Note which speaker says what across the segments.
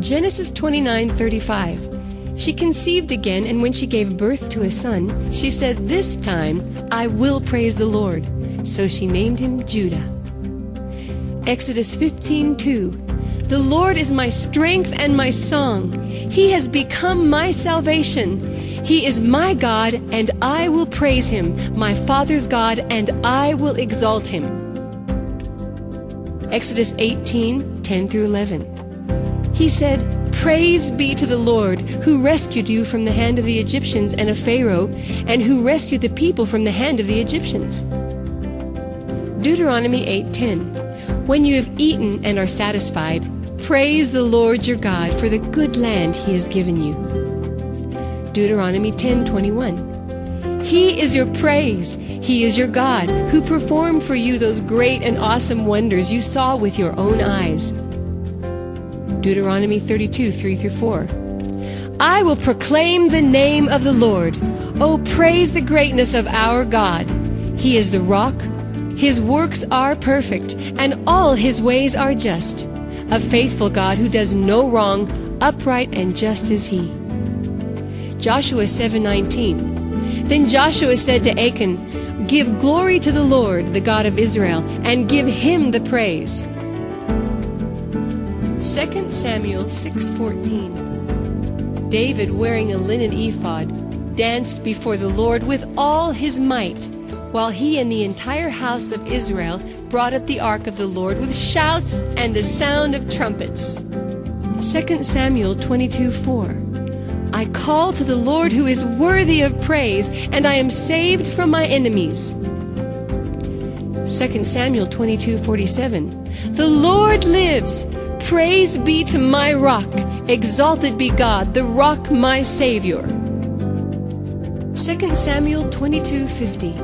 Speaker 1: Genesis 29:35. She conceived again, and when she gave birth to a son, she said, This time I will praise the Lord. So she named him Judah. Exodus 15:2. The Lord is my strength and my song. He has become my salvation. He is my God, and I will praise him, my Father's God, and I will exalt him. Exodus 18 10 through 11. He said, Praise be to the Lord, who rescued you from the hand of the Egyptians and of Pharaoh, and who rescued the people from the hand of the Egyptians. Deuteronomy 8:10 When you have eaten and are satisfied, praise the Lord your God for the good land he has given you. Deuteronomy 10:21 He is your praise. He is your God, who performed for you those great and awesome wonders you saw with your own eyes. Deuteronomy 32, 3 through 4. I will proclaim the name of the Lord. Oh, praise the greatness of our God. He is the rock. His works are perfect, and all his ways are just. A faithful God who does no wrong, upright and just is he. Joshua 7:19. Then Joshua said to Achan, Give glory to the Lord, the God of Israel, and give him the praise. 2 Samuel 6:14 David wearing a linen ephod danced before the Lord with all his might while he and the entire house of Israel brought up the ark of the Lord with shouts and the sound of trumpets. 2 Samuel 22:4 I call to the Lord who is worthy of praise and I am saved from my enemies. 2 Samuel 22:47 The Lord lives Praise be to my rock. Exalted be God, the rock my Savior. 2 Samuel 22:50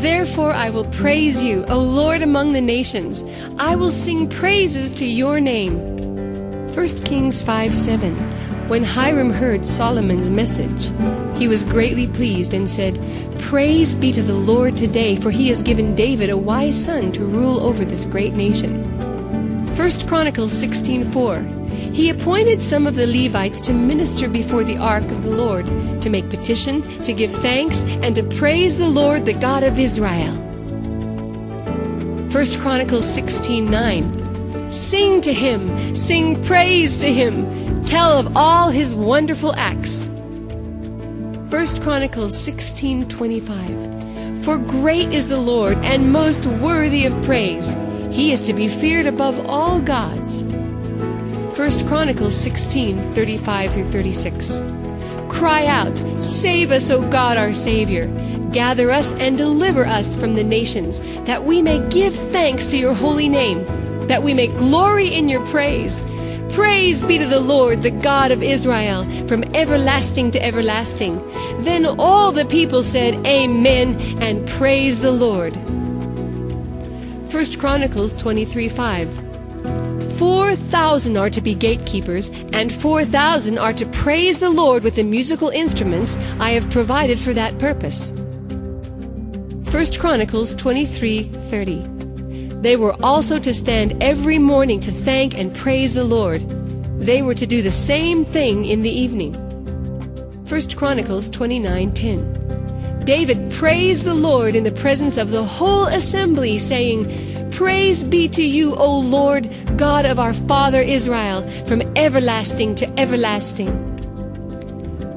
Speaker 1: Therefore I will praise you, O Lord among the nations. I will sing praises to your name. 1 Kings 5:7 When Hiram heard Solomon's message, he was greatly pleased and said, Praise be to the Lord today, for he has given David a wise son to rule over this great nation. 1 Chronicles 16:4 He appointed some of the Levites to minister before the ark of the Lord, to make petition, to give thanks, and to praise the Lord, the God of Israel. 1 Chronicles 16:9 Sing to him, sing praise to him, tell of all his wonderful acts. 1 Chronicles 16:25 For great is the Lord and most worthy of praise. He is to be feared above all gods. 1 Chronicles 16 35 through 36. Cry out, Save us, O God our Savior. Gather us and deliver us from the nations, that we may give thanks to your holy name, that we may glory in your praise. Praise be to the Lord, the God of Israel, from everlasting to everlasting. Then all the people said, Amen, and praise the Lord. 1 Chronicles 23 5. 4,000 are to be gatekeepers, and 4,000 are to praise the Lord with the musical instruments I have provided for that purpose. 1 Chronicles 23:30. They were also to stand every morning to thank and praise the Lord. They were to do the same thing in the evening. 1 Chronicles 29:10. David praised the Lord in the presence of the whole assembly, saying, Praise be to you, O Lord, God of our father Israel, from everlasting to everlasting.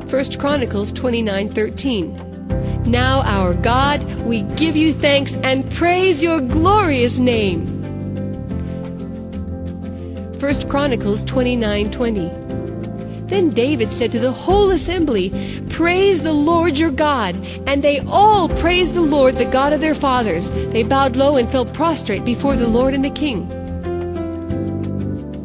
Speaker 1: 1 Chronicles 29:13. Now our God, we give you thanks and praise your glorious name. 1 Chronicles 29:20. Then David said to the whole assembly, Praise the Lord your God. And they all praised the Lord, the God of their fathers. They bowed low and fell prostrate before the Lord and the king.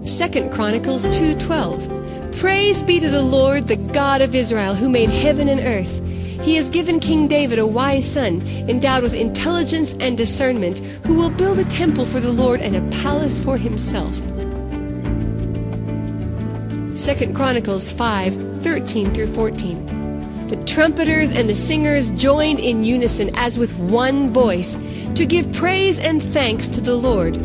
Speaker 1: 2 Chronicles 2:12 Praise be to the Lord, the God of Israel, who made heaven and earth. He has given King David a wise son, endowed with intelligence and discernment, who will build a temple for the Lord and a palace for himself. 2 Chronicles 5 13 through 14. The trumpeters and the singers joined in unison as with one voice to give praise and thanks to the Lord.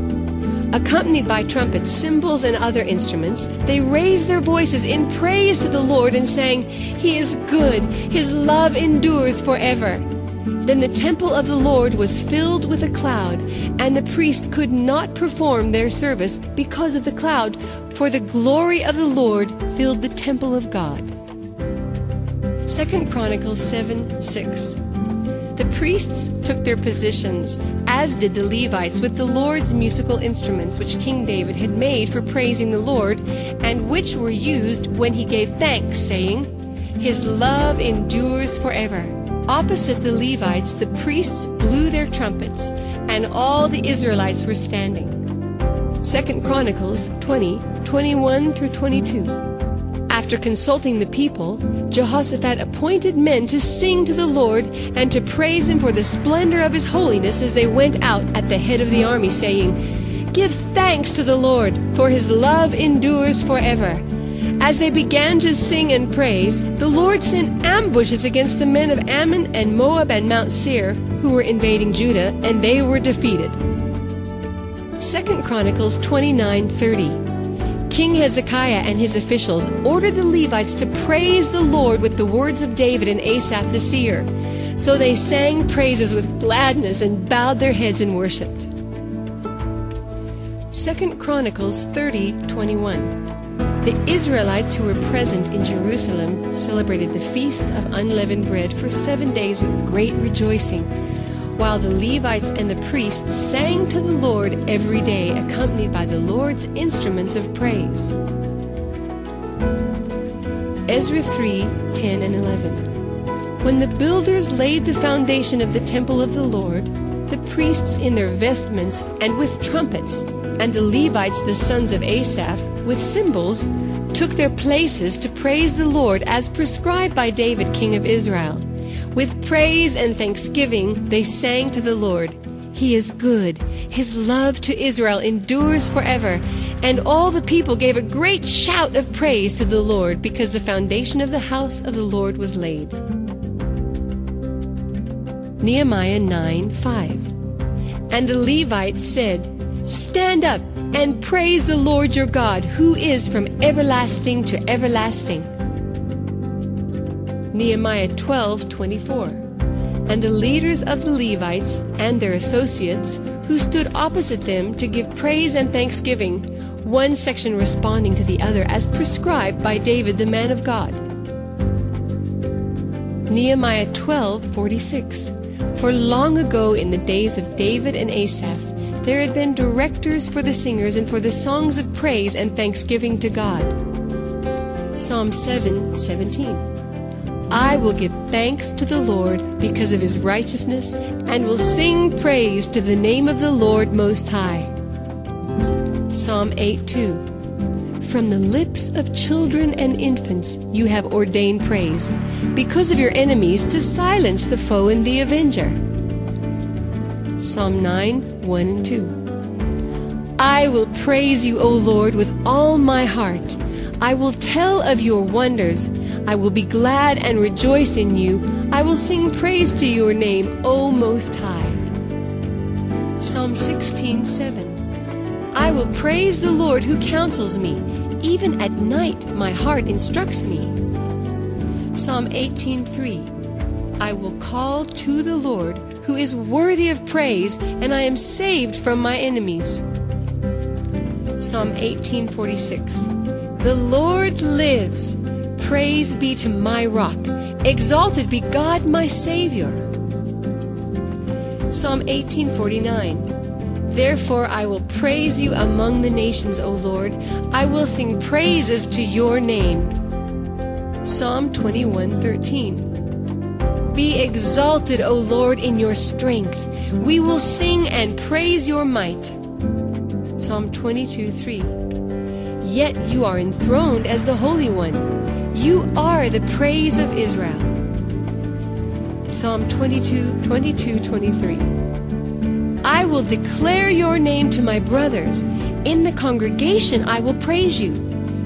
Speaker 1: Accompanied by trumpets, cymbals, and other instruments, they raised their voices in praise to the Lord and sang, He is good, His love endures forever. Then the temple of the Lord was filled with a cloud, and the priest could not perform their service because of the cloud, for the glory of the Lord filled the temple of God. 2 Chronicles 7 6. The priests took their positions, as did the Levites, with the Lord's musical instruments, which King David had made for praising the Lord, and which were used when he gave thanks, saying, His love endures forever. Opposite the Levites, the priests blew their trumpets, and all the Israelites were standing. 2 Chronicles 20 21 through 22. After consulting the people, Jehoshaphat appointed men to sing to the Lord and to praise him for the splendor of his holiness as they went out at the head of the army, saying, Give thanks to the Lord, for his love endures forever. As they began to sing and praise, the Lord sent ambushes against the men of Ammon and Moab and Mount Seir, who were invading Judah, and they were defeated. 2 Chronicles 29:30. King Hezekiah and his officials ordered the Levites to praise the Lord with the words of David and Asaph the seer. So they sang praises with gladness and bowed their heads and worshiped. 2 Chronicles 30:21. The Israelites who were present in Jerusalem celebrated the Feast of Unleavened Bread for seven days with great rejoicing, while the Levites and the priests sang to the Lord every day, accompanied by the Lord's instruments of praise. Ezra 3 10 and 11. When the builders laid the foundation of the temple of the Lord, the priests in their vestments and with trumpets, and the Levites, the sons of Asaph, with cymbals, took their places to praise the Lord as prescribed by David, king of Israel. With praise and thanksgiving, they sang to the Lord. He is good. His love to Israel endures forever. And all the people gave a great shout of praise to the Lord because the foundation of the house of the Lord was laid. Nehemiah 9 5. And the Levites said, Stand up and praise the Lord your God, who is from everlasting to everlasting. Nehemiah 12:24. And the leaders of the Levites and their associates who stood opposite them to give praise and thanksgiving, one section responding to the other as prescribed by David the man of God. Nehemiah 12:46. For long ago in the days of David and Asaph, there had been directors for the singers and for the songs of praise and thanksgiving to God. Psalm 7 17. I will give thanks to the Lord because of his righteousness and will sing praise to the name of the Lord Most High. Psalm 8 2. From the lips of children and infants you have ordained praise, because of your enemies to silence the foe and the avenger. Psalm 9 1 and 2. I will praise you, O Lord, with all my heart. I will tell of your wonders. I will be glad and rejoice in you. I will sing praise to your name, O Most High. Psalm 16 7. I will praise the Lord who counsels me. Even at night, my heart instructs me. Psalm 18 3. I will call to the Lord who is worthy of praise, and I am saved from my enemies. Psalm 1846 The Lord lives. Praise be to my rock. Exalted be God my Savior. Psalm 1849 Therefore I will praise you among the nations, O Lord. I will sing praises to your name. Psalm 21:13 be exalted, O Lord, in your strength. We will sing and praise your might. Psalm 22 3. Yet you are enthroned as the Holy One. You are the praise of Israel. Psalm 22 22 23. I will declare your name to my brothers. In the congregation I will praise you.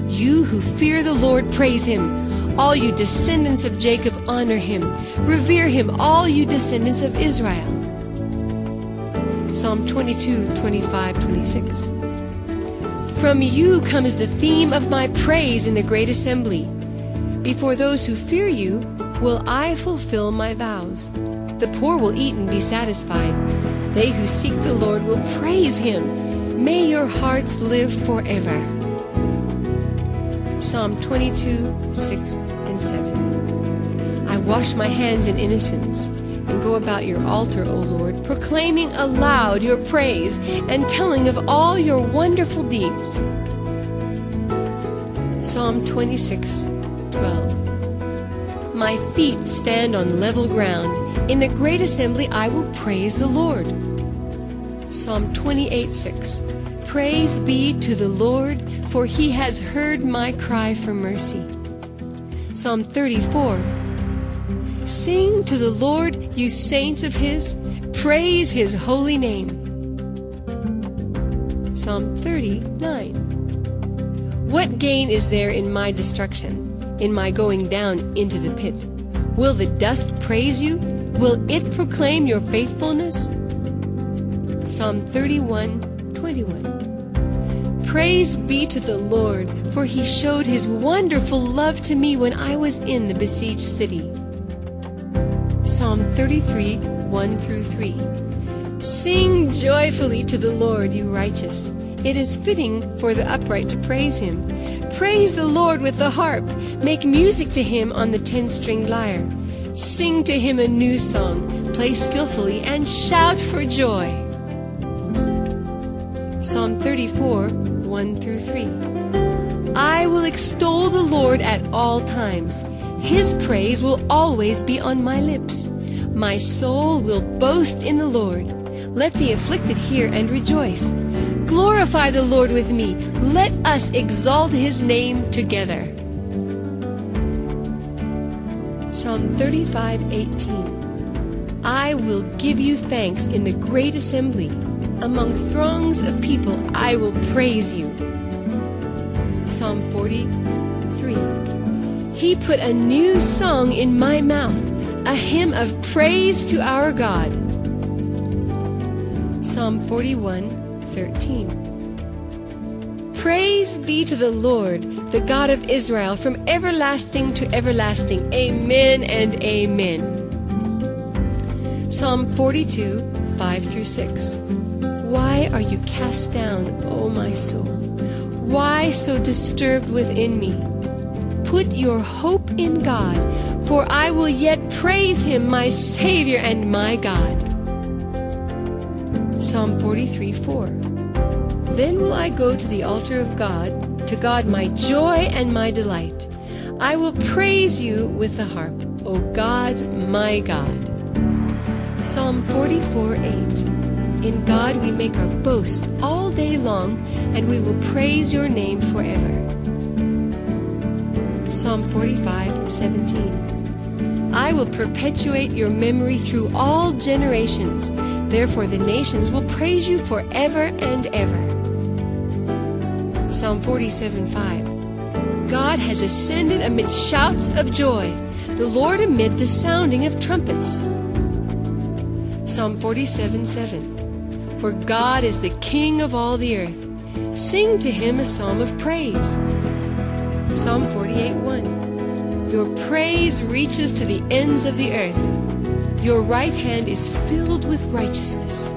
Speaker 1: You who fear the Lord, praise him. All you descendants of Jacob, honor him. Revere him, all you descendants of Israel. Psalm 22, 25, 26. From you comes the theme of my praise in the great assembly. Before those who fear you, will I fulfill my vows. The poor will eat and be satisfied. They who seek the Lord will praise him. May your hearts live forever. Psalm 22, 6 and 7. I wash my hands in innocence and go about your altar, O Lord, proclaiming aloud your praise and telling of all your wonderful deeds. Psalm 26, 12. My feet stand on level ground. In the great assembly I will praise the Lord. Psalm 28 6. Praise be to the Lord, for he has heard my cry for mercy. Psalm 34. Sing to the Lord, you saints of his, praise his holy name. Psalm 39. What gain is there in my destruction, in my going down into the pit? Will the dust praise you? Will it proclaim your faithfulness? Psalm 31 21. Praise be to the Lord, for he showed his wonderful love to me when I was in the besieged city. Psalm 33 1 through 3. Sing joyfully to the Lord, you righteous. It is fitting for the upright to praise him. Praise the Lord with the harp. Make music to him on the ten stringed lyre. Sing to him a new song, play skillfully, and shout for joy. Psalm 34 1 through 3. I will extol the Lord at all times. His praise will always be on my lips. My soul will boast in the Lord. Let the afflicted hear and rejoice. Glorify the Lord with me. Let us exalt his name together. Psalm 35:18. I will give you thanks in the great assembly. Among throngs of people I will praise you. Psalm 43. He put a new song in my mouth, a hymn of praise to our God. Psalm 41:13. Praise be to the Lord, the God of Israel, from everlasting to everlasting. Amen and amen. Psalm 42, 5 through 6. Why are you cast down, O my soul? Why so disturbed within me? Put your hope in God, for I will yet praise him, my Savior and my God. Psalm 43, 4. Then will I go to the altar of God, to God my joy and my delight. I will praise you with the harp, O God, my God. Psalm 44 8. In God we make our boast all day long, and we will praise your name forever. Psalm 45 17. I will perpetuate your memory through all generations. Therefore, the nations will praise you forever and ever. Psalm 47 5. God has ascended amid shouts of joy, the Lord amid the sounding of trumpets. Psalm 47 7. For God is the King of all the earth. Sing to him a psalm of praise. Psalm 48 1. Your praise reaches to the ends of the earth. Your right hand is filled with righteousness.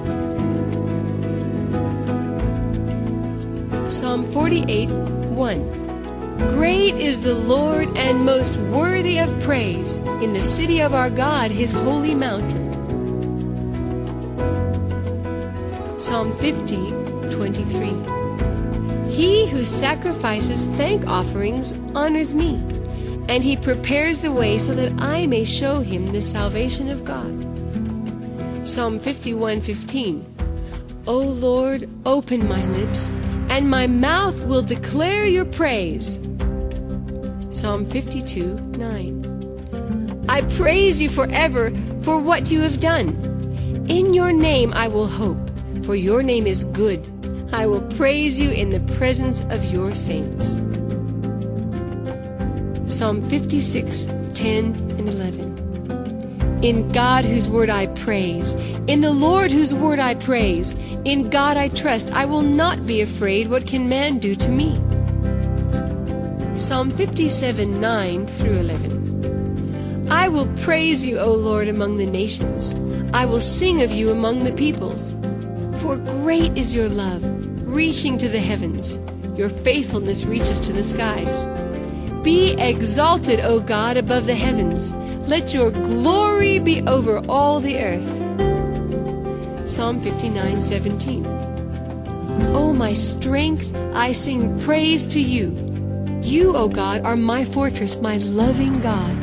Speaker 1: Psalm 48 1. Great is the Lord and most worthy of praise in the city of our God, his holy mountain. 50 23. He who sacrifices thank offerings honors me, and he prepares the way so that I may show him the salvation of God. Psalm 51 15. O Lord, open my lips and my mouth will declare your praise. Psalm 52 9. I praise you forever for what you have done. In your name I will hope, for your name is good. I will praise you in the presence of your saints. Psalm 56 10 and 11. In God whose word I praise, in the Lord whose word I praise, in God I trust, I will not be afraid. What can man do to me? Psalm 57 9 through 11. I will praise you, O Lord, among the nations. I will sing of you among the peoples. For great is your love, reaching to the heavens. Your faithfulness reaches to the skies. Be exalted, O God, above the heavens. Let your glory be over all the earth. Psalm 59 17. O my strength, I sing praise to you. You, O God, are my fortress, my loving God.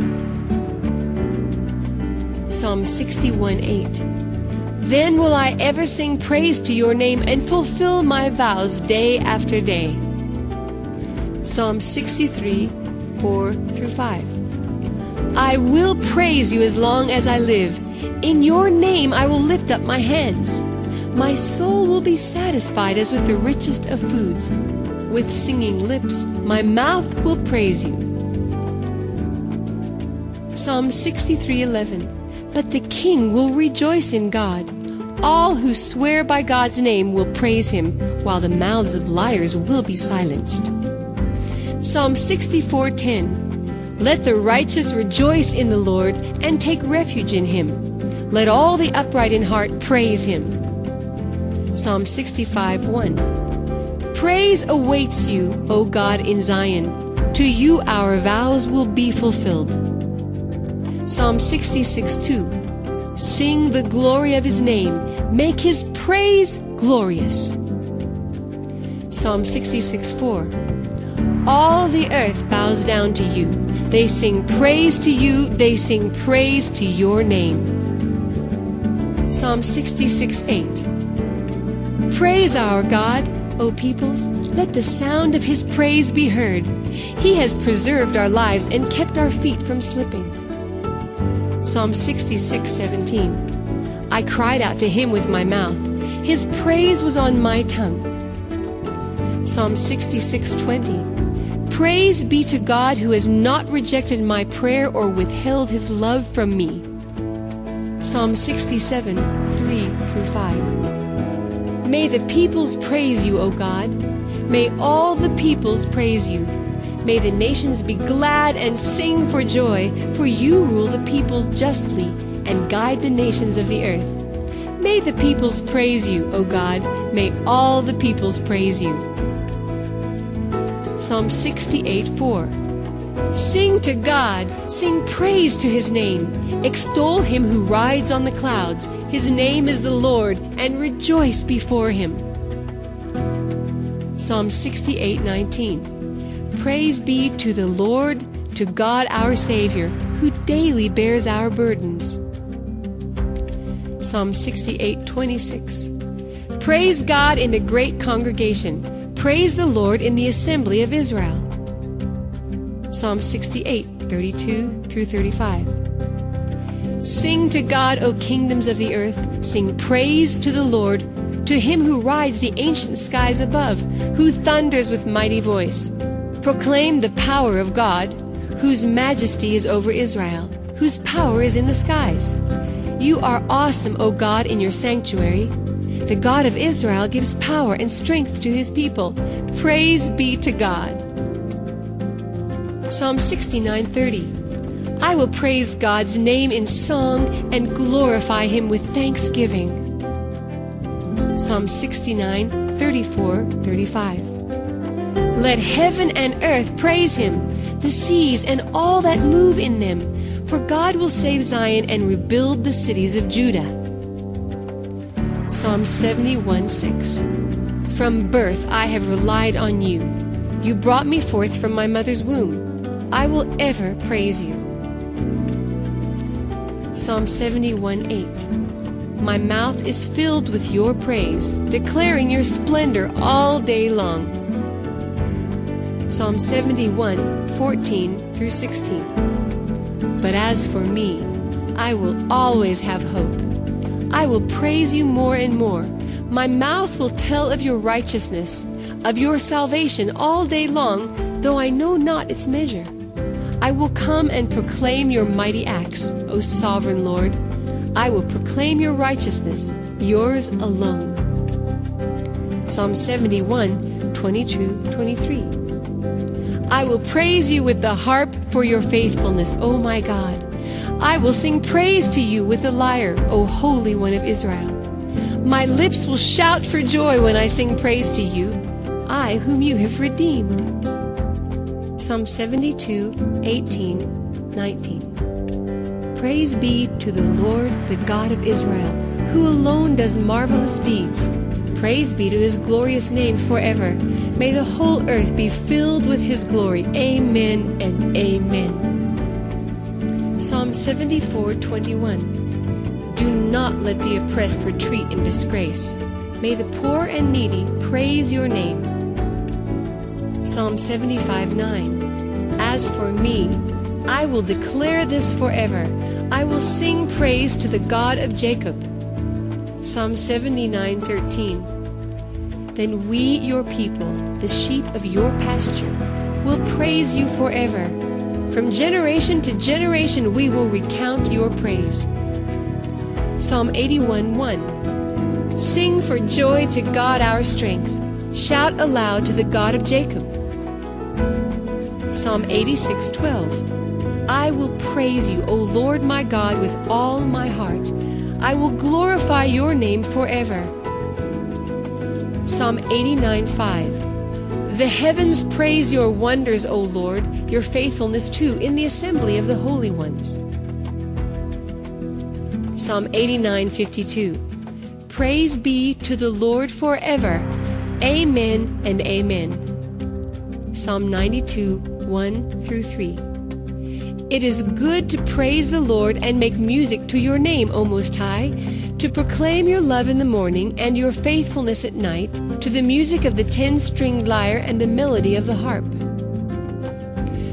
Speaker 1: Psalm 61 8. Then will I ever sing praise to your name and fulfill my vows day after day. Psalm 63 4 through 5. I will praise you as long as I live. In your name I will lift up my hands. My soul will be satisfied as with the richest of foods. With singing lips, my mouth will praise you. Psalm 63:11 But the king will rejoice in God. All who swear by God's name will praise him, while the mouths of liars will be silenced. Psalm 64:10 Let the righteous rejoice in the Lord and take refuge in him. Let all the upright in heart praise him. Psalm 65:1 Praise awaits you, O God in Zion. To you our vows will be fulfilled. Psalm 66:2 Sing the glory of his name, make his praise glorious. Psalm 66 4 all the earth bows down to you. They sing praise to you, they sing praise to your name. Psalm 66 8. Praise our God, O peoples, let the sound of his praise be heard. He has preserved our lives and kept our feet from slipping. Psalm 66 17. I cried out to him with my mouth, his praise was on my tongue. Psalm 66 20. Praise be to God who has not rejected my prayer or withheld his love from me. Psalm 67, 3 through 5. May the peoples praise you, O God. May all the peoples praise you. May the nations be glad and sing for joy, for you rule the peoples justly and guide the nations of the earth. May the peoples praise you, O God. May all the peoples praise you. Psalm 68 4. Sing to God, sing praise to his name, extol him who rides on the clouds. His name is the Lord, and rejoice before him. Psalm 68 19. Praise be to the Lord, to God our Savior, who daily bears our burdens. Psalm 68 26. Praise God in the great congregation. Praise the Lord in the assembly of Israel. Psalm 68, 32 through 35. Sing to God, O kingdoms of the earth. Sing praise to the Lord, to him who rides the ancient skies above, who thunders with mighty voice. Proclaim the power of God, whose majesty is over Israel, whose power is in the skies. You are awesome, O God, in your sanctuary. The God of Israel gives power and strength to his people. Praise be to God. Psalm 69:30. I will praise God's name in song and glorify him with thanksgiving. Psalm 69, 34, 35. Let heaven and earth praise him, the seas and all that move in them, for God will save Zion and rebuild the cities of Judah. Psalm 71 6. From birth I have relied on you. You brought me forth from my mother's womb. I will ever praise you. Psalm 71 8. My mouth is filled with your praise, declaring your splendor all day long. Psalm 71 14 through 16. But as for me, I will always have hope. I will praise you more and more. My mouth will tell of your righteousness, of your salvation all day long, though I know not its measure. I will come and proclaim your mighty acts O sovereign Lord. I will proclaim your righteousness, yours alone. Psalm 71, 22, 23. I will praise you with the harp for your faithfulness, O my God. I will sing praise to you with the lyre, O Holy One of Israel. My lips will shout for joy when I sing praise to you, I whom you have redeemed. Psalm 72, 18, 19. Praise be to the Lord, the God of Israel, who alone does marvelous deeds. Praise be to his glorious name forever. May the whole earth be filled with his glory. Amen and amen. Psalm 74, 21. Do not let the oppressed retreat in disgrace. May the poor and needy praise your name. Psalm 75 9. As for me, I will declare this forever. I will sing praise to the God of Jacob. Psalm 79 13. Then we, your people, the sheep of your pasture, will praise you forever. From generation to generation, we will recount your praise. Psalm 81 1. Sing for joy to God our strength. Shout aloud to the God of Jacob. Psalm 86 12. I will praise you, O Lord my God, with all my heart. I will glorify your name forever. Psalm 89 5. The heavens praise your wonders, O Lord, your faithfulness too, in the assembly of the holy ones. Psalm 89:52. Praise be to the Lord forever. Amen and amen. Psalm 92, 1 through 3. It is good to praise the Lord and make music to your name, O Most High, to proclaim your love in the morning and your faithfulness at night, to the music of the ten stringed lyre and the melody of the harp.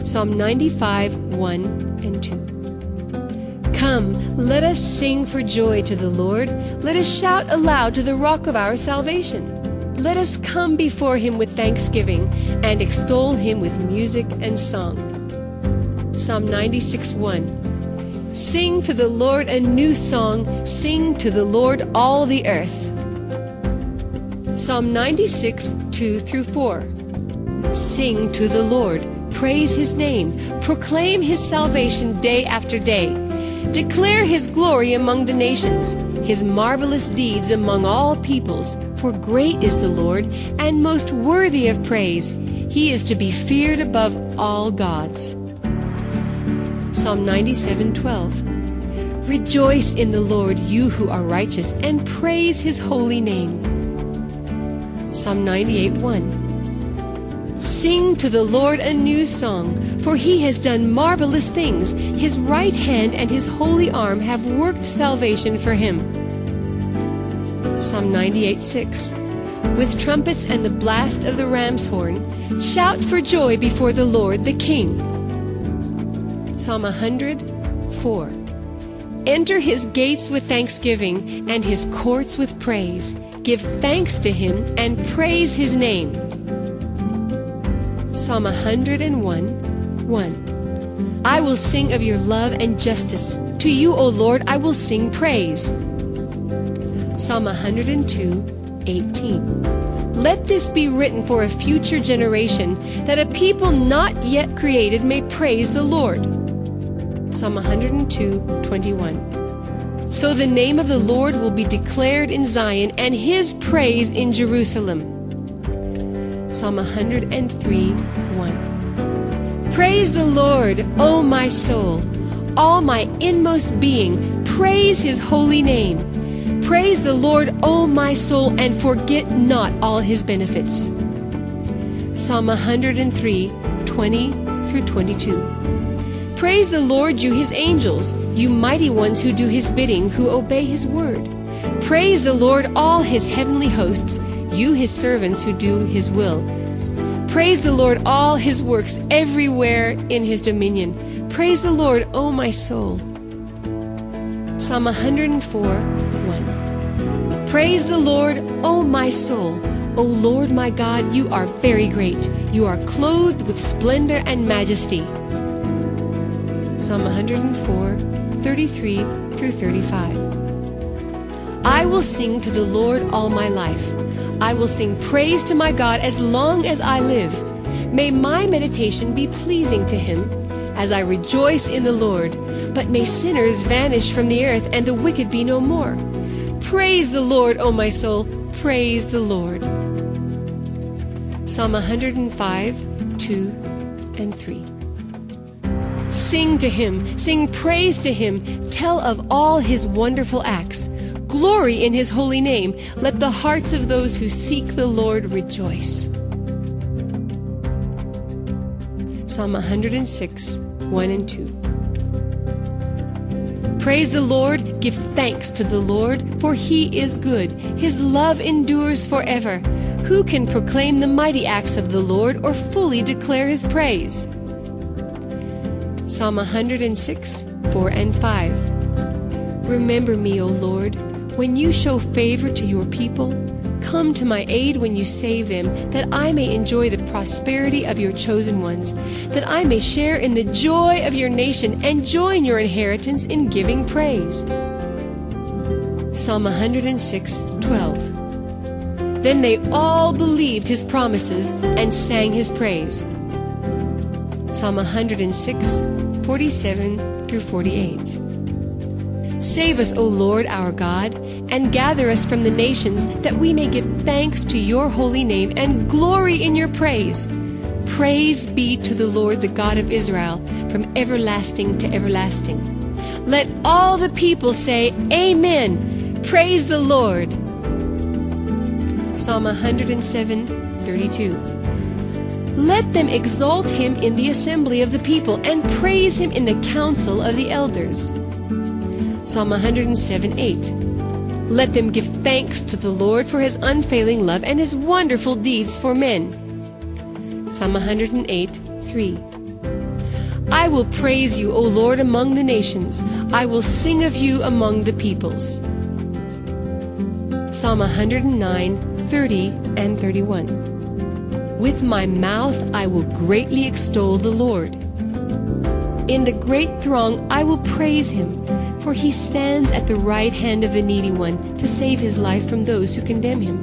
Speaker 1: Psalm 95, 1 and 2. Come, let us sing for joy to the Lord. Let us shout aloud to the rock of our salvation. Let us come before him with thanksgiving and extol him with music and song. Psalm 96 1. Sing to the Lord a new song, sing to the Lord all the earth. Psalm 96 2 through 4. Sing to the Lord, praise his name, proclaim his salvation day after day. Declare his glory among the nations, his marvelous deeds among all peoples. For great is the Lord, and most worthy of praise. He is to be feared above all gods. Psalm 97:12. Rejoice in the Lord, you who are righteous, and praise his holy name. Psalm 98:1. Sing to the Lord a new song, for he has done marvelous things. His right hand and his holy arm have worked salvation for him. Psalm 98 6. With trumpets and the blast of the ram's horn, shout for joy before the Lord the King. Psalm 100 4. Enter his gates with thanksgiving and his courts with praise. Give thanks to him and praise his name. Psalm 101 1. I will sing of your love and justice. To you, O Lord, I will sing praise. Psalm 102 18. Let this be written for a future generation, that a people not yet created may praise the Lord. Psalm 102 21. So the name of the Lord will be declared in Zion, and his praise in Jerusalem. Psalm 103 1. Praise the Lord, O my soul. All my inmost being, praise his holy name. Praise the Lord, O my soul, and forget not all his benefits. Psalm 103 20 through 22. Praise the Lord, you his angels, you mighty ones who do his bidding, who obey his word. Praise the Lord, all his heavenly hosts you his servants who do his will. Praise the Lord, all his works everywhere in his dominion. Praise the Lord, O my soul. Psalm 104 1. Praise the Lord, O my soul. O Lord my God, you are very great. You are clothed with splendor and majesty. Psalm 104 33 through 35. I will sing to the Lord all my life. I will sing praise to my God as long as I live. May my meditation be pleasing to him as I rejoice in the Lord. But may sinners vanish from the earth and the wicked be no more. Praise the Lord, O my soul. Praise the Lord. Psalm 105, 2 and 3. Sing to him, sing praise to him, tell of all his wonderful acts. Glory in his holy name. Let the hearts of those who seek the Lord rejoice. Psalm 106, 1 and 2. Praise the Lord, give thanks to the Lord, for he is good. His love endures forever. Who can proclaim the mighty acts of the Lord or fully declare his praise? Psalm 106, 4 and 5. Remember me, O Lord when you show favor to your people, come to my aid when you save them, that I may enjoy the prosperity of your chosen ones, that I may share in the joy of your nation and join your inheritance in giving praise. Psalm 106 12. Then they all believed his promises and sang his praise. Psalm 106 47 through 48. Save us, O Lord our God, and gather us from the nations, that we may give thanks to your holy name and glory in your praise. Praise be to the Lord, the God of Israel, from everlasting to everlasting. Let all the people say, Amen. Praise the Lord. Psalm 107, 32. Let them exalt him in the assembly of the people and praise him in the council of the elders. Psalm 107 8. Let them give thanks to the Lord for his unfailing love and his wonderful deeds for men. Psalm 108 3. I will praise you, O Lord, among the nations. I will sing of you among the peoples. Psalm 109 30 and 31. With my mouth I will greatly extol the Lord. In the great throng I will praise him for he stands at the right hand of the needy one to save his life from those who condemn him.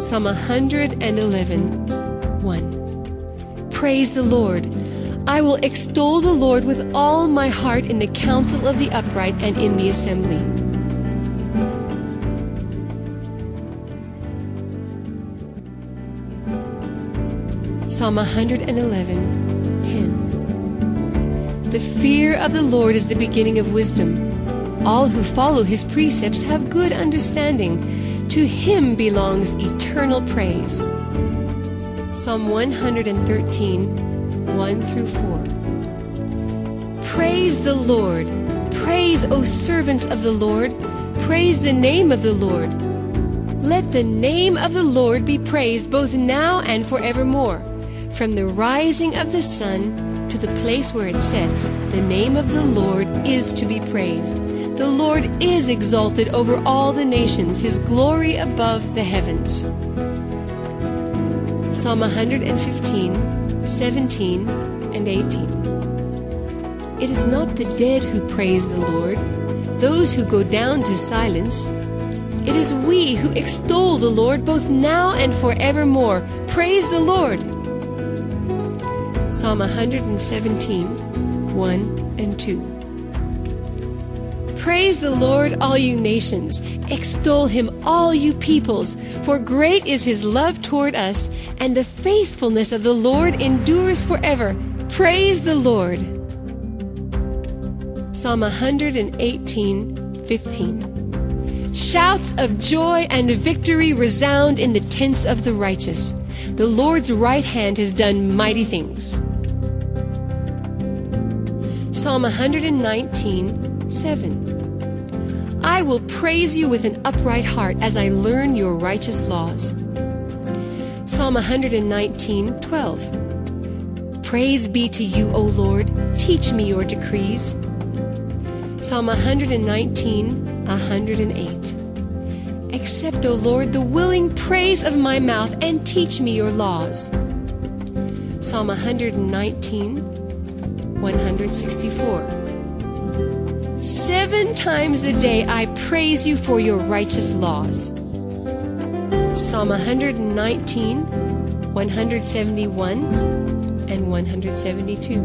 Speaker 1: Psalm 111 1. Praise the Lord. I will extol the Lord with all my heart in the council of the upright and in the assembly. Psalm 111 10. the fear of the Lord is the beginning of wisdom. All who follow his precepts have good understanding. To him belongs eternal praise. Psalm 113, 1 through 4. Praise the Lord. Praise, O servants of the Lord. Praise the name of the Lord. Let the name of the Lord be praised both now and forevermore. From the rising of the sun to the place where it sets, the name of the Lord is to be praised. The Lord is exalted over all the nations, his glory above the heavens. Psalm 115, 17, and 18. It is not the dead who praise the Lord, those who go down to silence. It is we who extol the Lord both now and forevermore. Praise the Lord. Psalm 117, 1 and 2. Praise the Lord, all you nations. Extol him, all you peoples. For great is his love toward us, and the faithfulness of the Lord endures forever. Praise the Lord. Psalm 118, 15. Shouts of joy and victory resound in the tents of the righteous. The Lord's right hand has done mighty things. Psalm 119, 7. I will praise you with an upright heart as I learn your righteous laws. Psalm 119, 12. Praise be to you, O Lord. Teach me your decrees. Psalm 119, 108. Accept, O Lord, the willing praise of my mouth and teach me your laws. Psalm 119, 164. Seven times a day I praise you for your righteous laws. Psalm 119, 171, and 172.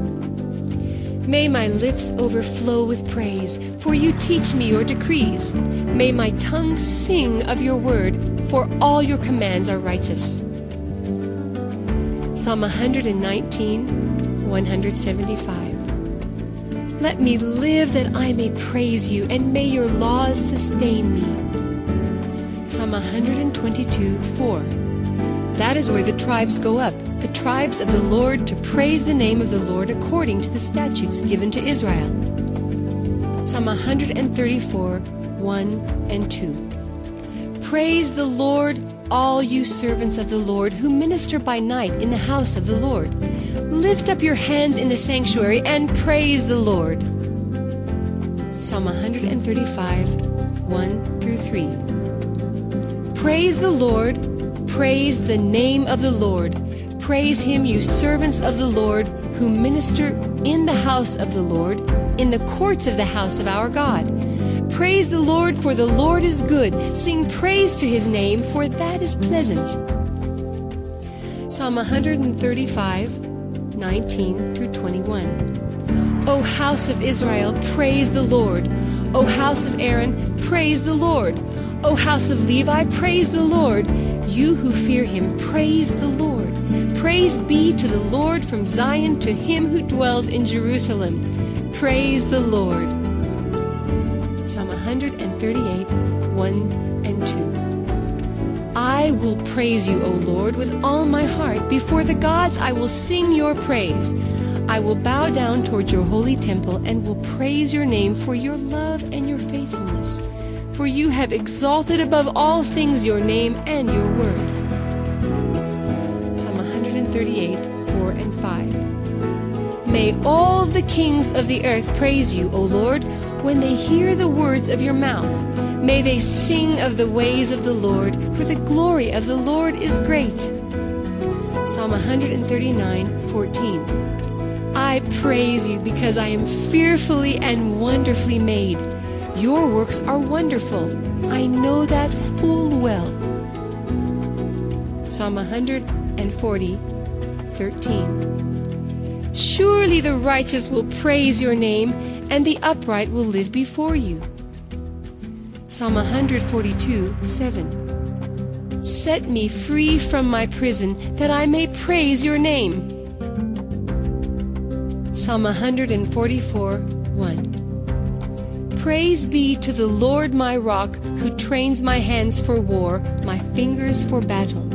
Speaker 1: May my lips overflow with praise, for you teach me your decrees. May my tongue sing of your word, for all your commands are righteous. Psalm 119, 175. Let me live that I may praise you, and may your laws sustain me. Psalm 122, 4. That is where the tribes go up, the tribes of the Lord, to praise the name of the Lord according to the statutes given to Israel. Psalm 134, 1 and 2. Praise the Lord, all you servants of the Lord who minister by night in the house of the Lord. Lift up your hands in the sanctuary and praise the Lord. Psalm 135, 1 through 3. Praise the Lord Praise the name of the Lord. Praise him, you servants of the Lord, who minister in the house of the Lord, in the courts of the house of our God. Praise the Lord, for the Lord is good. Sing praise to his name, for that is pleasant. Psalm 135, 19 through 21. O house of Israel, praise the Lord. O house of Aaron, praise the Lord. O house of Levi, praise the Lord. You who fear him, praise the Lord. Praise be to the Lord from Zion to him who dwells in Jerusalem. Praise the Lord. Psalm 138, 1 and 2. I will praise you, O Lord, with all my heart. Before the gods I will sing your praise. I will bow down toward your holy temple and will praise your name for your love and your faithfulness for you have exalted above all things your name and your word. Psalm 138, 4 and 5. May all the kings of the earth praise you, O Lord, when they hear the words of your mouth. May they sing of the ways of the Lord, for the glory of the Lord is great. Psalm 139, 14. I praise you because I am fearfully and wonderfully made. Your works are wonderful. I know that full well. Psalm 140, 13. Surely the righteous will praise your name, and the upright will live before you. Psalm 142, 7. Set me free from my prison, that I may praise your name. Psalm 144, 1. Praise be to the Lord my rock, who trains my hands for war, my fingers for battle.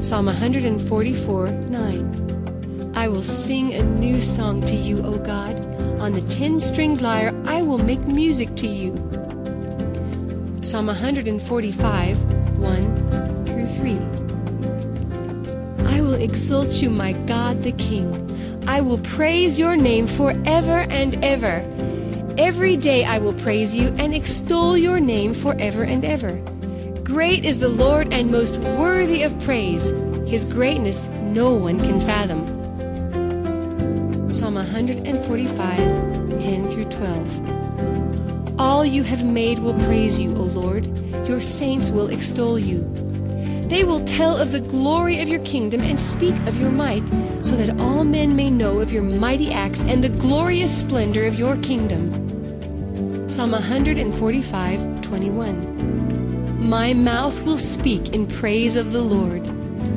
Speaker 1: Psalm 144 9. I will sing a new song to you, O God. On the ten stringed lyre, I will make music to you. Psalm 145 1 through 3. I will exalt you, my God the King. I will praise your name forever and ever. Every day I will praise you and extol your name forever and ever. Great is the Lord and most worthy of praise. His greatness no one can fathom. Psalm 145, 10 through 12. All you have made will praise you, O Lord. Your saints will extol you. They will tell of the glory of your kingdom and speak of your might, so that all men may know of your mighty acts and the glorious splendor of your kingdom. Psalm 145, 21. My mouth will speak in praise of the Lord.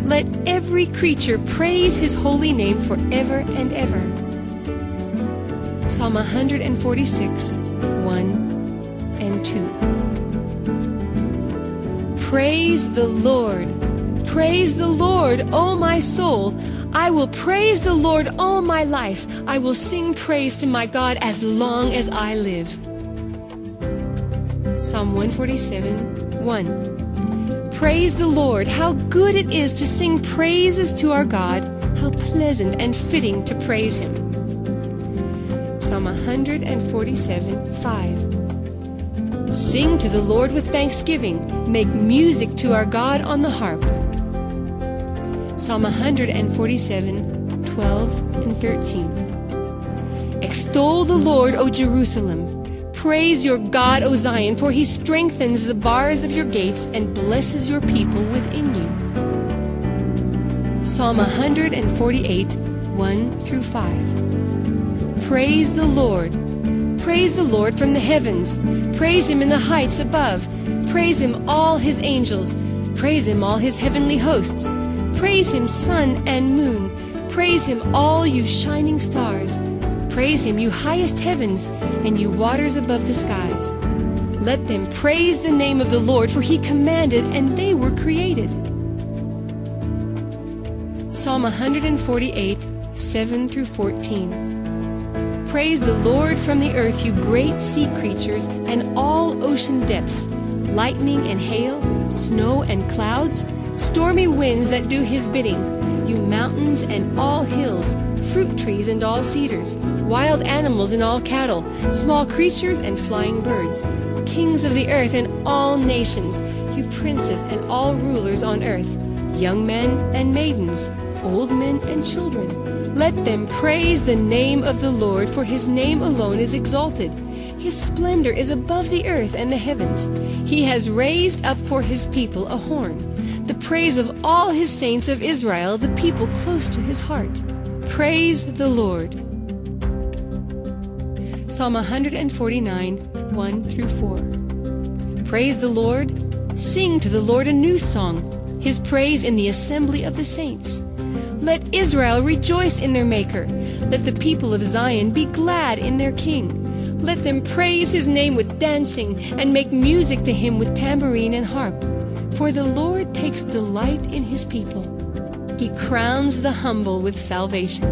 Speaker 1: Let every creature praise his holy name forever and ever. Psalm 146, 1 Praise the Lord. Praise the Lord, O my soul. I will praise the Lord all my life. I will sing praise to my God as long as I live. Psalm 147 1. Praise the Lord! How good it is to sing praises to our God! How pleasant and fitting to praise Him! Psalm 147 5. Sing to the Lord with thanksgiving, make music to our God on the harp. Psalm 147 12 and 13 Extol the Lord, O Jerusalem. Praise your God, O Zion, for he strengthens the bars of your gates and blesses your people within you. Psalm 148, 1 through 5. Praise the Lord. Praise the Lord from the heavens. Praise him in the heights above. Praise him, all his angels. Praise him, all his heavenly hosts. Praise him, sun and moon. Praise him, all you shining stars. Praise him, you highest heavens, and you waters above the skies. Let them praise the name of the Lord, for he commanded, and they were created. Psalm 148, 7 through 14. Praise the Lord from the earth, you great sea creatures, and all ocean depths, lightning and hail, snow and clouds, stormy winds that do his bidding, you mountains and all hills fruit trees and all cedars, wild animals and all cattle, small creatures and flying birds, kings of the earth and all nations, you princes and all rulers on earth, young men and maidens, old men and children. Let them praise the name of the Lord, for his name alone is exalted. His splendor is above the earth and the heavens. He has raised up for his people a horn, the praise of all his saints of Israel, the people close to his heart. Praise the Lord. Psalm 149, 1 through 4. Praise the Lord. Sing to the Lord a new song, his praise in the assembly of the saints. Let Israel rejoice in their Maker. Let the people of Zion be glad in their King. Let them praise his name with dancing and make music to him with tambourine and harp. For the Lord takes delight in his people. He crowns the humble with salvation.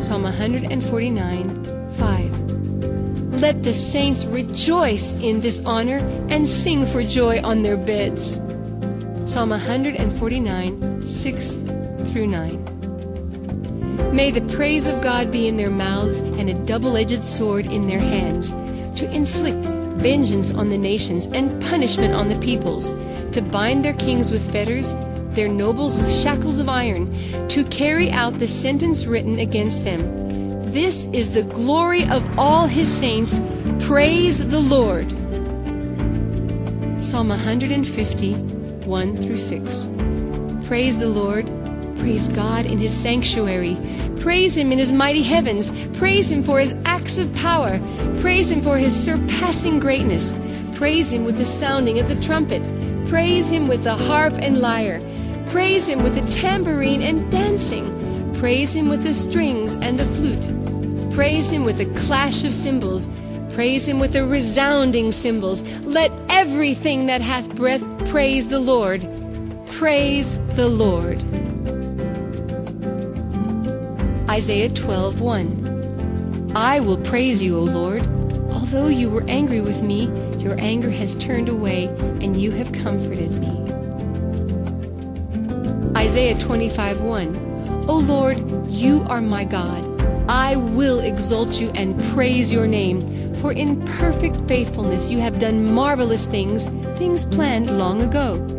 Speaker 1: Psalm 149 5. Let the saints rejoice in this honor and sing for joy on their beds. Psalm 149 6 through 9. May the praise of God be in their mouths and a double edged sword in their hands, to inflict vengeance on the nations and punishment on the peoples, to bind their kings with fetters their nobles with shackles of iron to carry out the sentence written against them. This is the glory of all his saints. Praise the Lord. Psalm 150, 1 through 6. Praise the Lord. Praise God in his sanctuary. Praise him in his mighty heavens. Praise him for his acts of power. Praise him for his surpassing greatness. Praise him with the sounding of the trumpet. Praise him with the harp and lyre. Praise him with the tambourine and dancing. Praise him with the strings and the flute. Praise him with the clash of cymbals. Praise him with the resounding cymbals. Let everything that hath breath praise the Lord. Praise the Lord. Isaiah 12:1 I will praise you, O Lord. Although you were angry with me, your anger has turned away, and you have comforted me. Isaiah 25 1. O Lord, you are my God. I will exalt you and praise your name, for in perfect faithfulness you have done marvelous things, things planned long ago.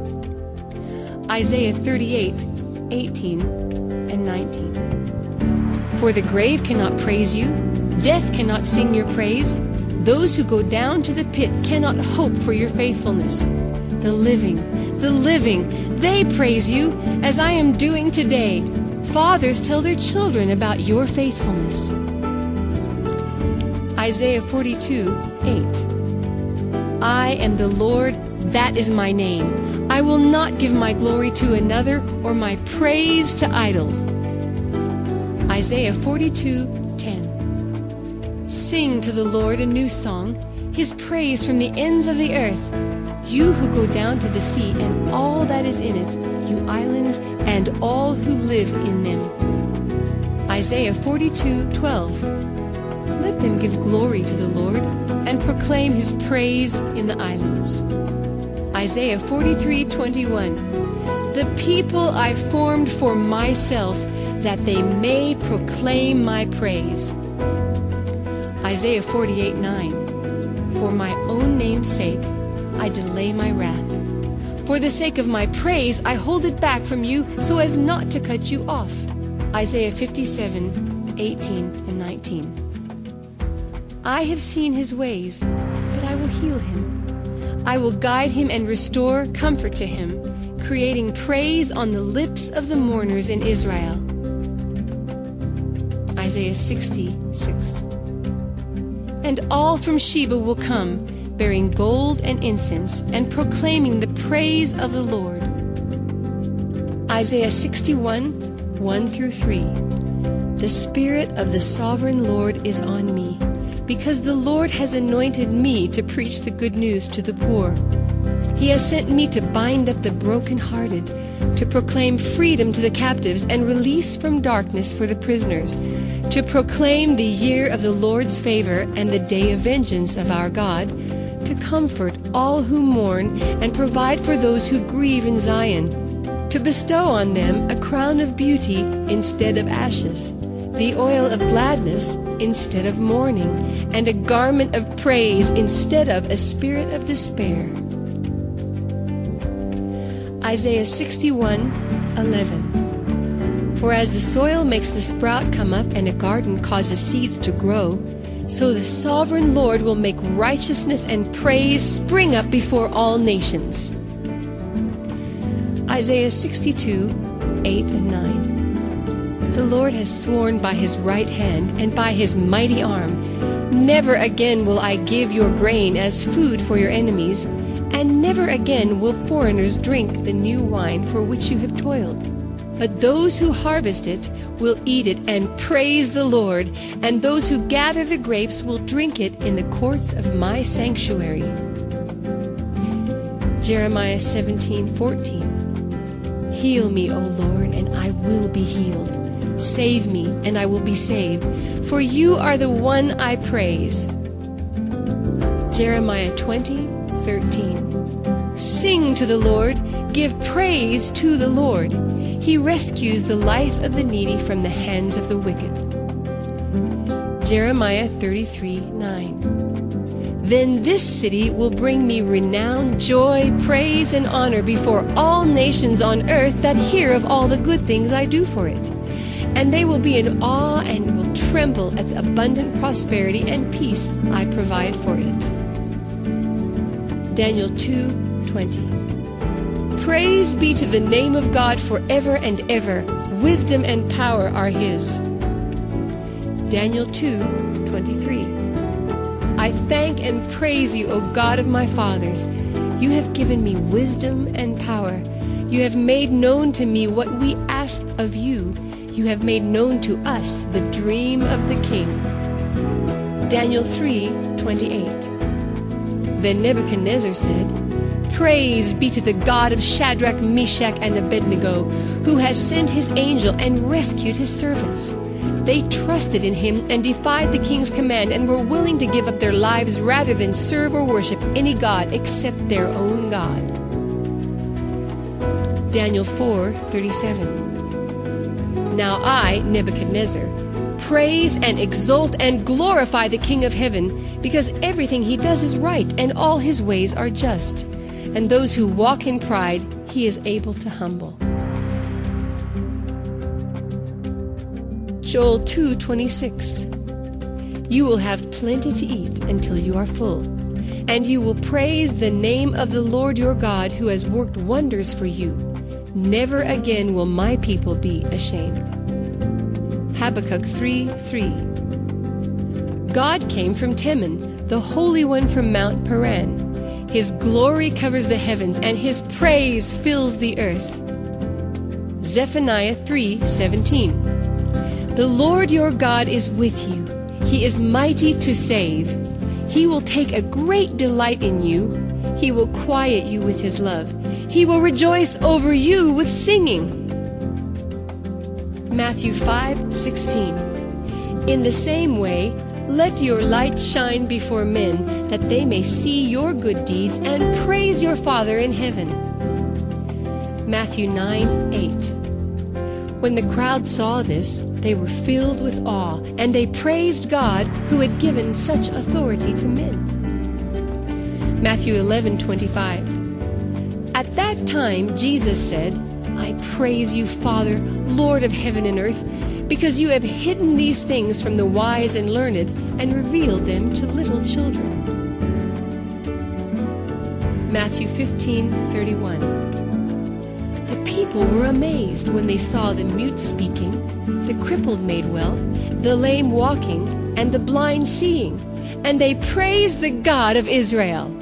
Speaker 1: Isaiah 38 18 and 19. For the grave cannot praise you, death cannot sing your praise. Those who go down to the pit cannot hope for your faithfulness. The living, the living, they praise you as I am doing today. Fathers tell their children about your faithfulness. Isaiah 42 8. I am the Lord, that is my name. I will not give my glory to another or my praise to idols. Isaiah 42 10. Sing to the Lord a new song, his praise from the ends of the earth. You who go down to the sea and all that is in it, you islands and all who live in them. Isaiah 42 12. Let them give glory to the Lord and proclaim his praise in the islands. Isaiah 43 21. The people I formed for myself, that they may proclaim my praise. Isaiah 48 9. For my own name's sake, I delay my wrath. For the sake of my praise, I hold it back from you so as not to cut you off. Isaiah 57 18 and 19. I have seen his ways, but I will heal him. I will guide him and restore comfort to him, creating praise on the lips of the mourners in Israel. Isaiah 66. And all from Sheba will come, bearing gold and incense, and proclaiming the praise of the Lord. Isaiah 61 1 through 3. The Spirit of the Sovereign Lord is on me, because the Lord has anointed me to preach the good news to the poor. He has sent me to bind up the brokenhearted, to proclaim freedom to the captives and release from darkness for the prisoners, to proclaim the year of the Lord's favor and the day of vengeance of our God, to comfort all who mourn and provide for those who grieve in Zion to bestow on them a crown of beauty instead of ashes, the oil of gladness instead of mourning, and a garment of praise instead of a spirit of despair. Isaiah 61 11. For as the soil makes the sprout come up and a garden causes seeds to grow, so the sovereign Lord will make righteousness and praise spring up before all nations. Isaiah 62, 8 and 9. The Lord has sworn by his right hand and by his mighty arm, Never again will I give your grain as food for your enemies, and never again will foreigners drink the new wine for which you have toiled. But those who harvest it will eat it and praise the Lord, and those who gather the grapes will drink it in the courts of my sanctuary. Jeremiah 17 14. Heal me, O Lord, and I will be healed. Save me, and I will be saved, for you are the one I praise. Jeremiah 20, 13. Sing to the Lord, give praise to the Lord. He rescues the life of the needy from the hands of the wicked. Jeremiah 33, 9. Then this city will bring me renown, joy, praise, and honor before all nations on earth that hear of all the good things I do for it. And they will be in awe and will tremble at the abundant prosperity and peace I provide for it. Daniel 2:20 Praise be to the name of God forever and ever. Wisdom and power are his. Daniel 2:23 I thank and praise you, O God of my fathers. You have given me wisdom and power. You have made known to me what we asked of you. You have made known to us the dream of the king. Daniel 3 28. Then Nebuchadnezzar said, Praise be to the God of Shadrach, Meshach, and Abednego, who has sent his angel and rescued his servants. They trusted in him and defied the king's command and were willing to give up their lives rather than serve or worship any god except their own God. Daniel 4:37 Now I, Nebuchadnezzar, praise and exalt and glorify the King of heaven, because everything he does is right and all his ways are just. And those who walk in pride, he is able to humble. Joel 2:26 You will have plenty to eat until you are full, and you will praise the name of the Lord your God who has worked wonders for you. Never again will my people be ashamed. Habakkuk 3:3 God came from Teman, the Holy One from Mount Paran. His glory covers the heavens, and his praise fills the earth. Zephaniah 3:17 the Lord your God is with you. He is mighty to save. He will take a great delight in you. He will quiet you with his love. He will rejoice over you with singing. Matthew 5:16 In the same way, let your light shine before men, that they may see your good deeds and praise your Father in heaven. Matthew 9 8. When the crowd saw this, they were filled with awe, and they praised God who had given such authority to men. Matthew 11:25. At that time Jesus said, I praise you, Father, Lord of heaven and earth, because you have hidden these things from the wise and learned and revealed them to little children. Matthew 15:31 The people were amazed when they saw the mute speaking, the crippled made well, the lame walking, and the blind seeing, and they praised the God of Israel.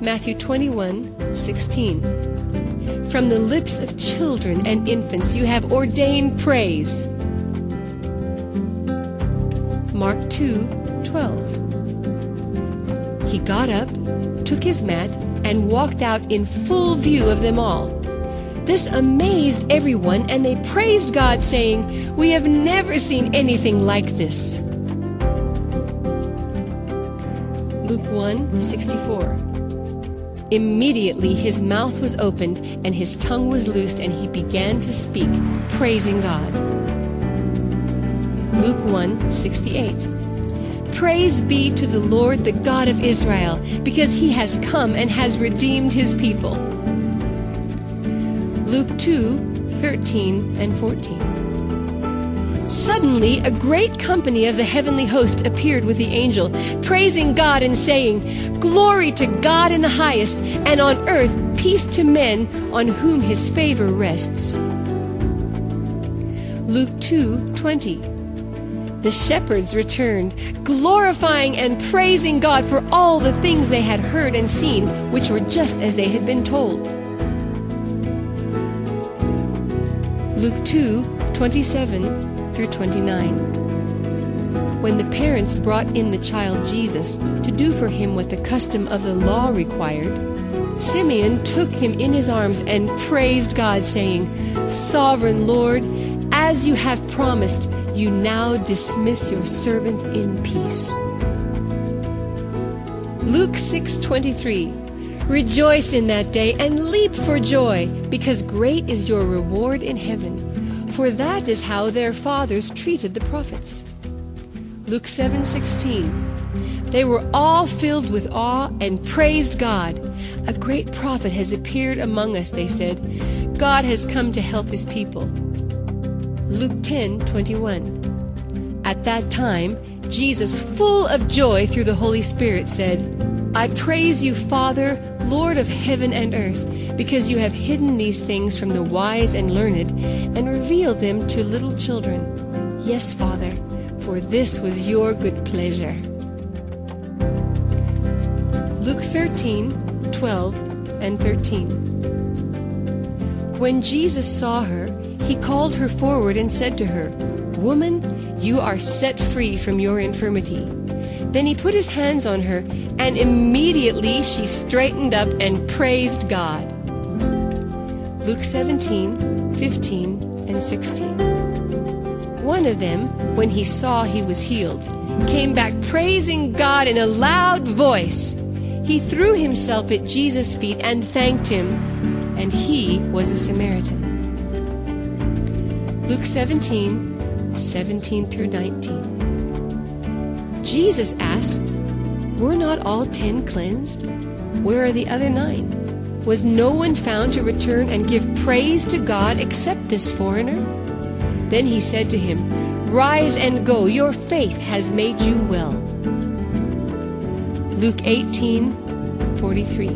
Speaker 1: Matthew 21:16 From the lips of children and infants you have ordained praise. Mark 2:12 He got up, took his mat, and walked out in full view of them all. This amazed everyone, and they praised God, saying, We have never seen anything like this. Luke 1 64. Immediately his mouth was opened, and his tongue was loosed, and he began to speak, praising God. Luke 1 68. Praise be to the Lord, the God of Israel, because he has come and has redeemed his people. Luke 2 13 and 14. Suddenly, a great company of the heavenly host appeared with the angel, praising God and saying, Glory to God in the highest, and on earth peace to men on whom his favor rests. Luke 2 20. The shepherds returned, glorifying and praising God for all the things they had heard and seen, which were just as they had been told. Luke 2 27 through 29. When the parents brought in the child Jesus to do for him what the custom of the law required, Simeon took him in his arms and praised God, saying, Sovereign Lord, as you have promised, you now dismiss your servant in peace. Luke 6:23 Rejoice in that day and leap for joy, because great is your reward in heaven, for that is how their fathers treated the prophets. Luke 7:16 They were all filled with awe and praised God. A great prophet has appeared among us, they said. God has come to help his people. Luke 10:21. At that time, Jesus, full of joy through the Holy Spirit, said, I praise you, Father, Lord of heaven and earth, because you have hidden these things from the wise and learned and revealed them to little children. Yes, Father, for this was your good pleasure. Luke 13, 12, and 13. When Jesus saw her, he called her forward and said to her, Woman, you are set free from your infirmity. Then he put his hands on her, and immediately she straightened up and praised God. Luke 17, 15, and 16. One of them, when he saw he was healed, came back praising God in a loud voice. He threw himself at Jesus' feet and thanked him, and he was a Samaritan. Luke 17, 17 through 19. Jesus asked, Were not all ten cleansed? Where are the other nine? Was no one found to return and give praise to God except this foreigner? Then he said to him, Rise and go, your faith has made you well. Luke 18, 43.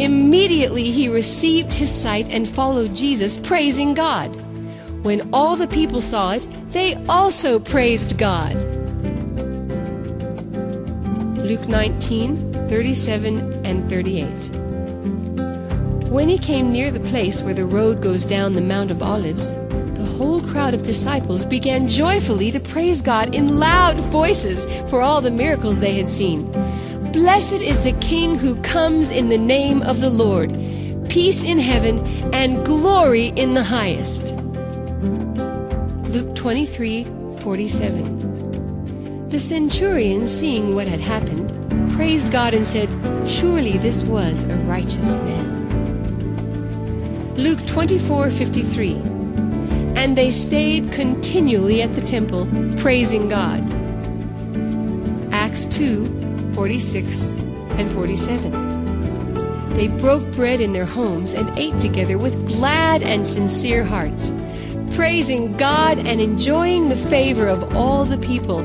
Speaker 1: Immediately he received his sight and followed Jesus, praising God. When all the people saw it, they also praised God. Luke 19, 37 and 38. When he came near the place where the road goes down the Mount of Olives, the whole crowd of disciples began joyfully to praise God in loud voices for all the miracles they had seen. Blessed is the King who comes in the name of the Lord. Peace in heaven and glory in the highest. Luke 23 47. The centurion, seeing what had happened, praised God and said, Surely this was a righteous man. Luke 24 53. And they stayed continually at the temple, praising God. Acts 2 46 and 47. They broke bread in their homes and ate together with glad and sincere hearts, praising God and enjoying the favor of all the people.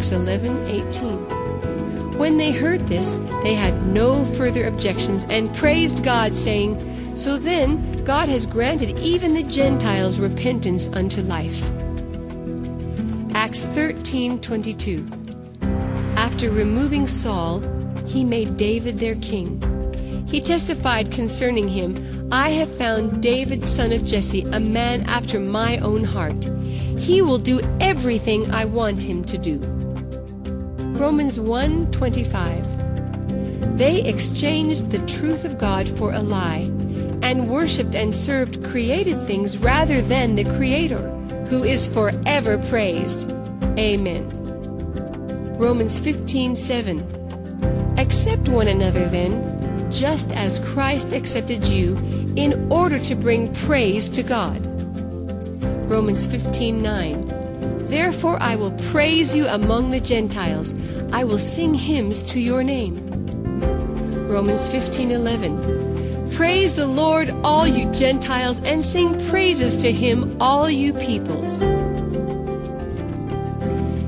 Speaker 1: Acts 11:18. When they heard this, they had no further objections and praised God, saying, So then God has granted even the Gentiles repentance unto life. Acts 13:22. After removing Saul, he made David their king. He testified concerning him, I have found David son of Jesse, a man after my own heart. He will do everything I want him to do. Romans 1:25 They exchanged the truth of God for a lie and worshiped and served created things rather than the creator who is forever praised. Amen. Romans 15:7 Accept one another then just as Christ accepted you in order to bring praise to God. Romans 15:9 Therefore I will praise you among the Gentiles. I will sing hymns to your name. Romans 15:11 Praise the Lord all you Gentiles and sing praises to him all you peoples.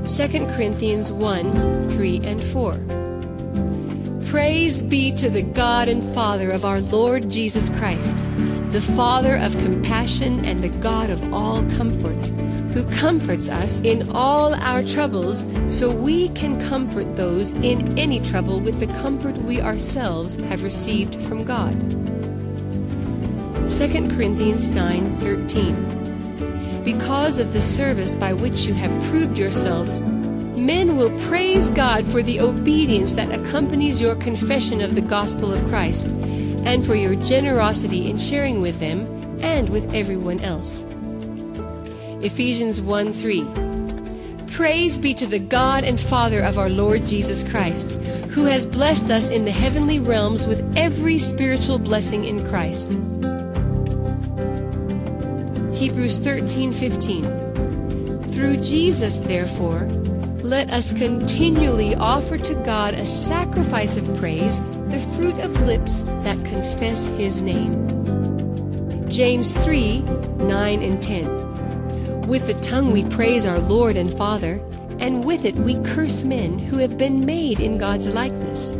Speaker 1: 2 Corinthians 1 3 and 4. Praise be to the God and Father of our Lord Jesus Christ, the Father of compassion and the God of all comfort who comforts us in all our troubles so we can comfort those in any trouble with the comfort we ourselves have received from God. 2 Corinthians 9:13 Because of the service by which you have proved yourselves men will praise God for the obedience that accompanies your confession of the gospel of Christ and for your generosity in sharing with them and with everyone else. Ephesians 1 3. Praise be to the God and Father of our Lord Jesus Christ, who has blessed us in the heavenly realms with every spiritual blessing in Christ. Hebrews 13:15 Through Jesus therefore let us continually offer to God a sacrifice of praise, the fruit of lips that confess his name. James 3 9 and 10 with the tongue we praise our Lord and Father, and with it we curse men who have been made in God's likeness.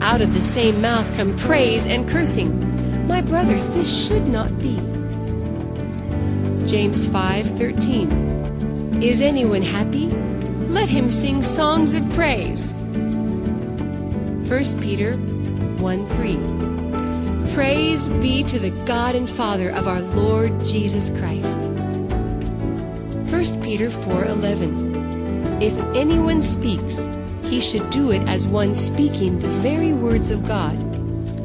Speaker 1: Out of the same mouth come praise and cursing. My brothers, this should not be. James 5:13 Is anyone happy? Let him sing songs of praise. 1 Peter 1:3 Praise be to the God and Father of our Lord Jesus Christ. 1 Peter 4:11 If anyone speaks, he should do it as one speaking the very words of God.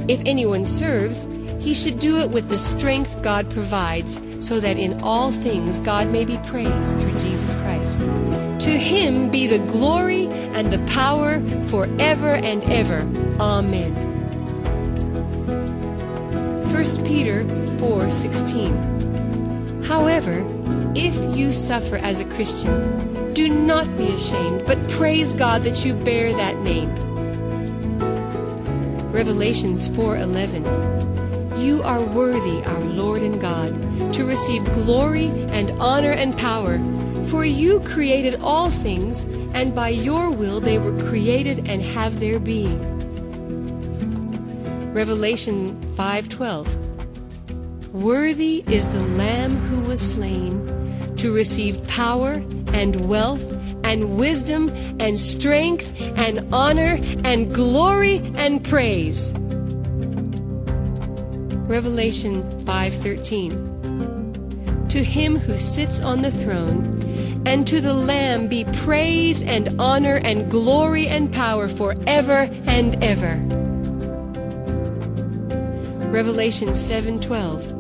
Speaker 1: If anyone serves, he should do it with the strength God provides, so that in all things God may be praised through Jesus Christ. To him be the glory and the power forever and ever. Amen. 1 Peter 4:16 However, if you suffer as a Christian, do not be ashamed, but praise God that you bear that name. Revelations 4:11 You are worthy, our Lord and God, to receive glory and honor and power, for you created all things, and by your will they were created and have their being. Revelation 5:12 Worthy is the lamb who was slain to receive power and wealth and wisdom and strength and honor and glory and praise. Revelation 5:13 To him who sits on the throne And to the Lamb be praise and honor and glory and power forever and ever. Revelation 7:12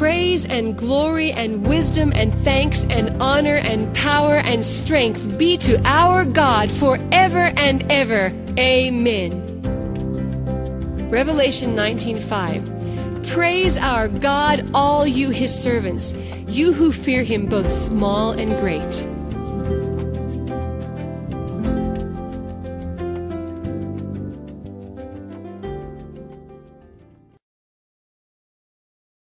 Speaker 1: Praise and glory and wisdom and thanks and honor and power and strength be to our God forever and ever. Amen. Revelation 19:5 Praise our God all you his servants you who fear him both small and great.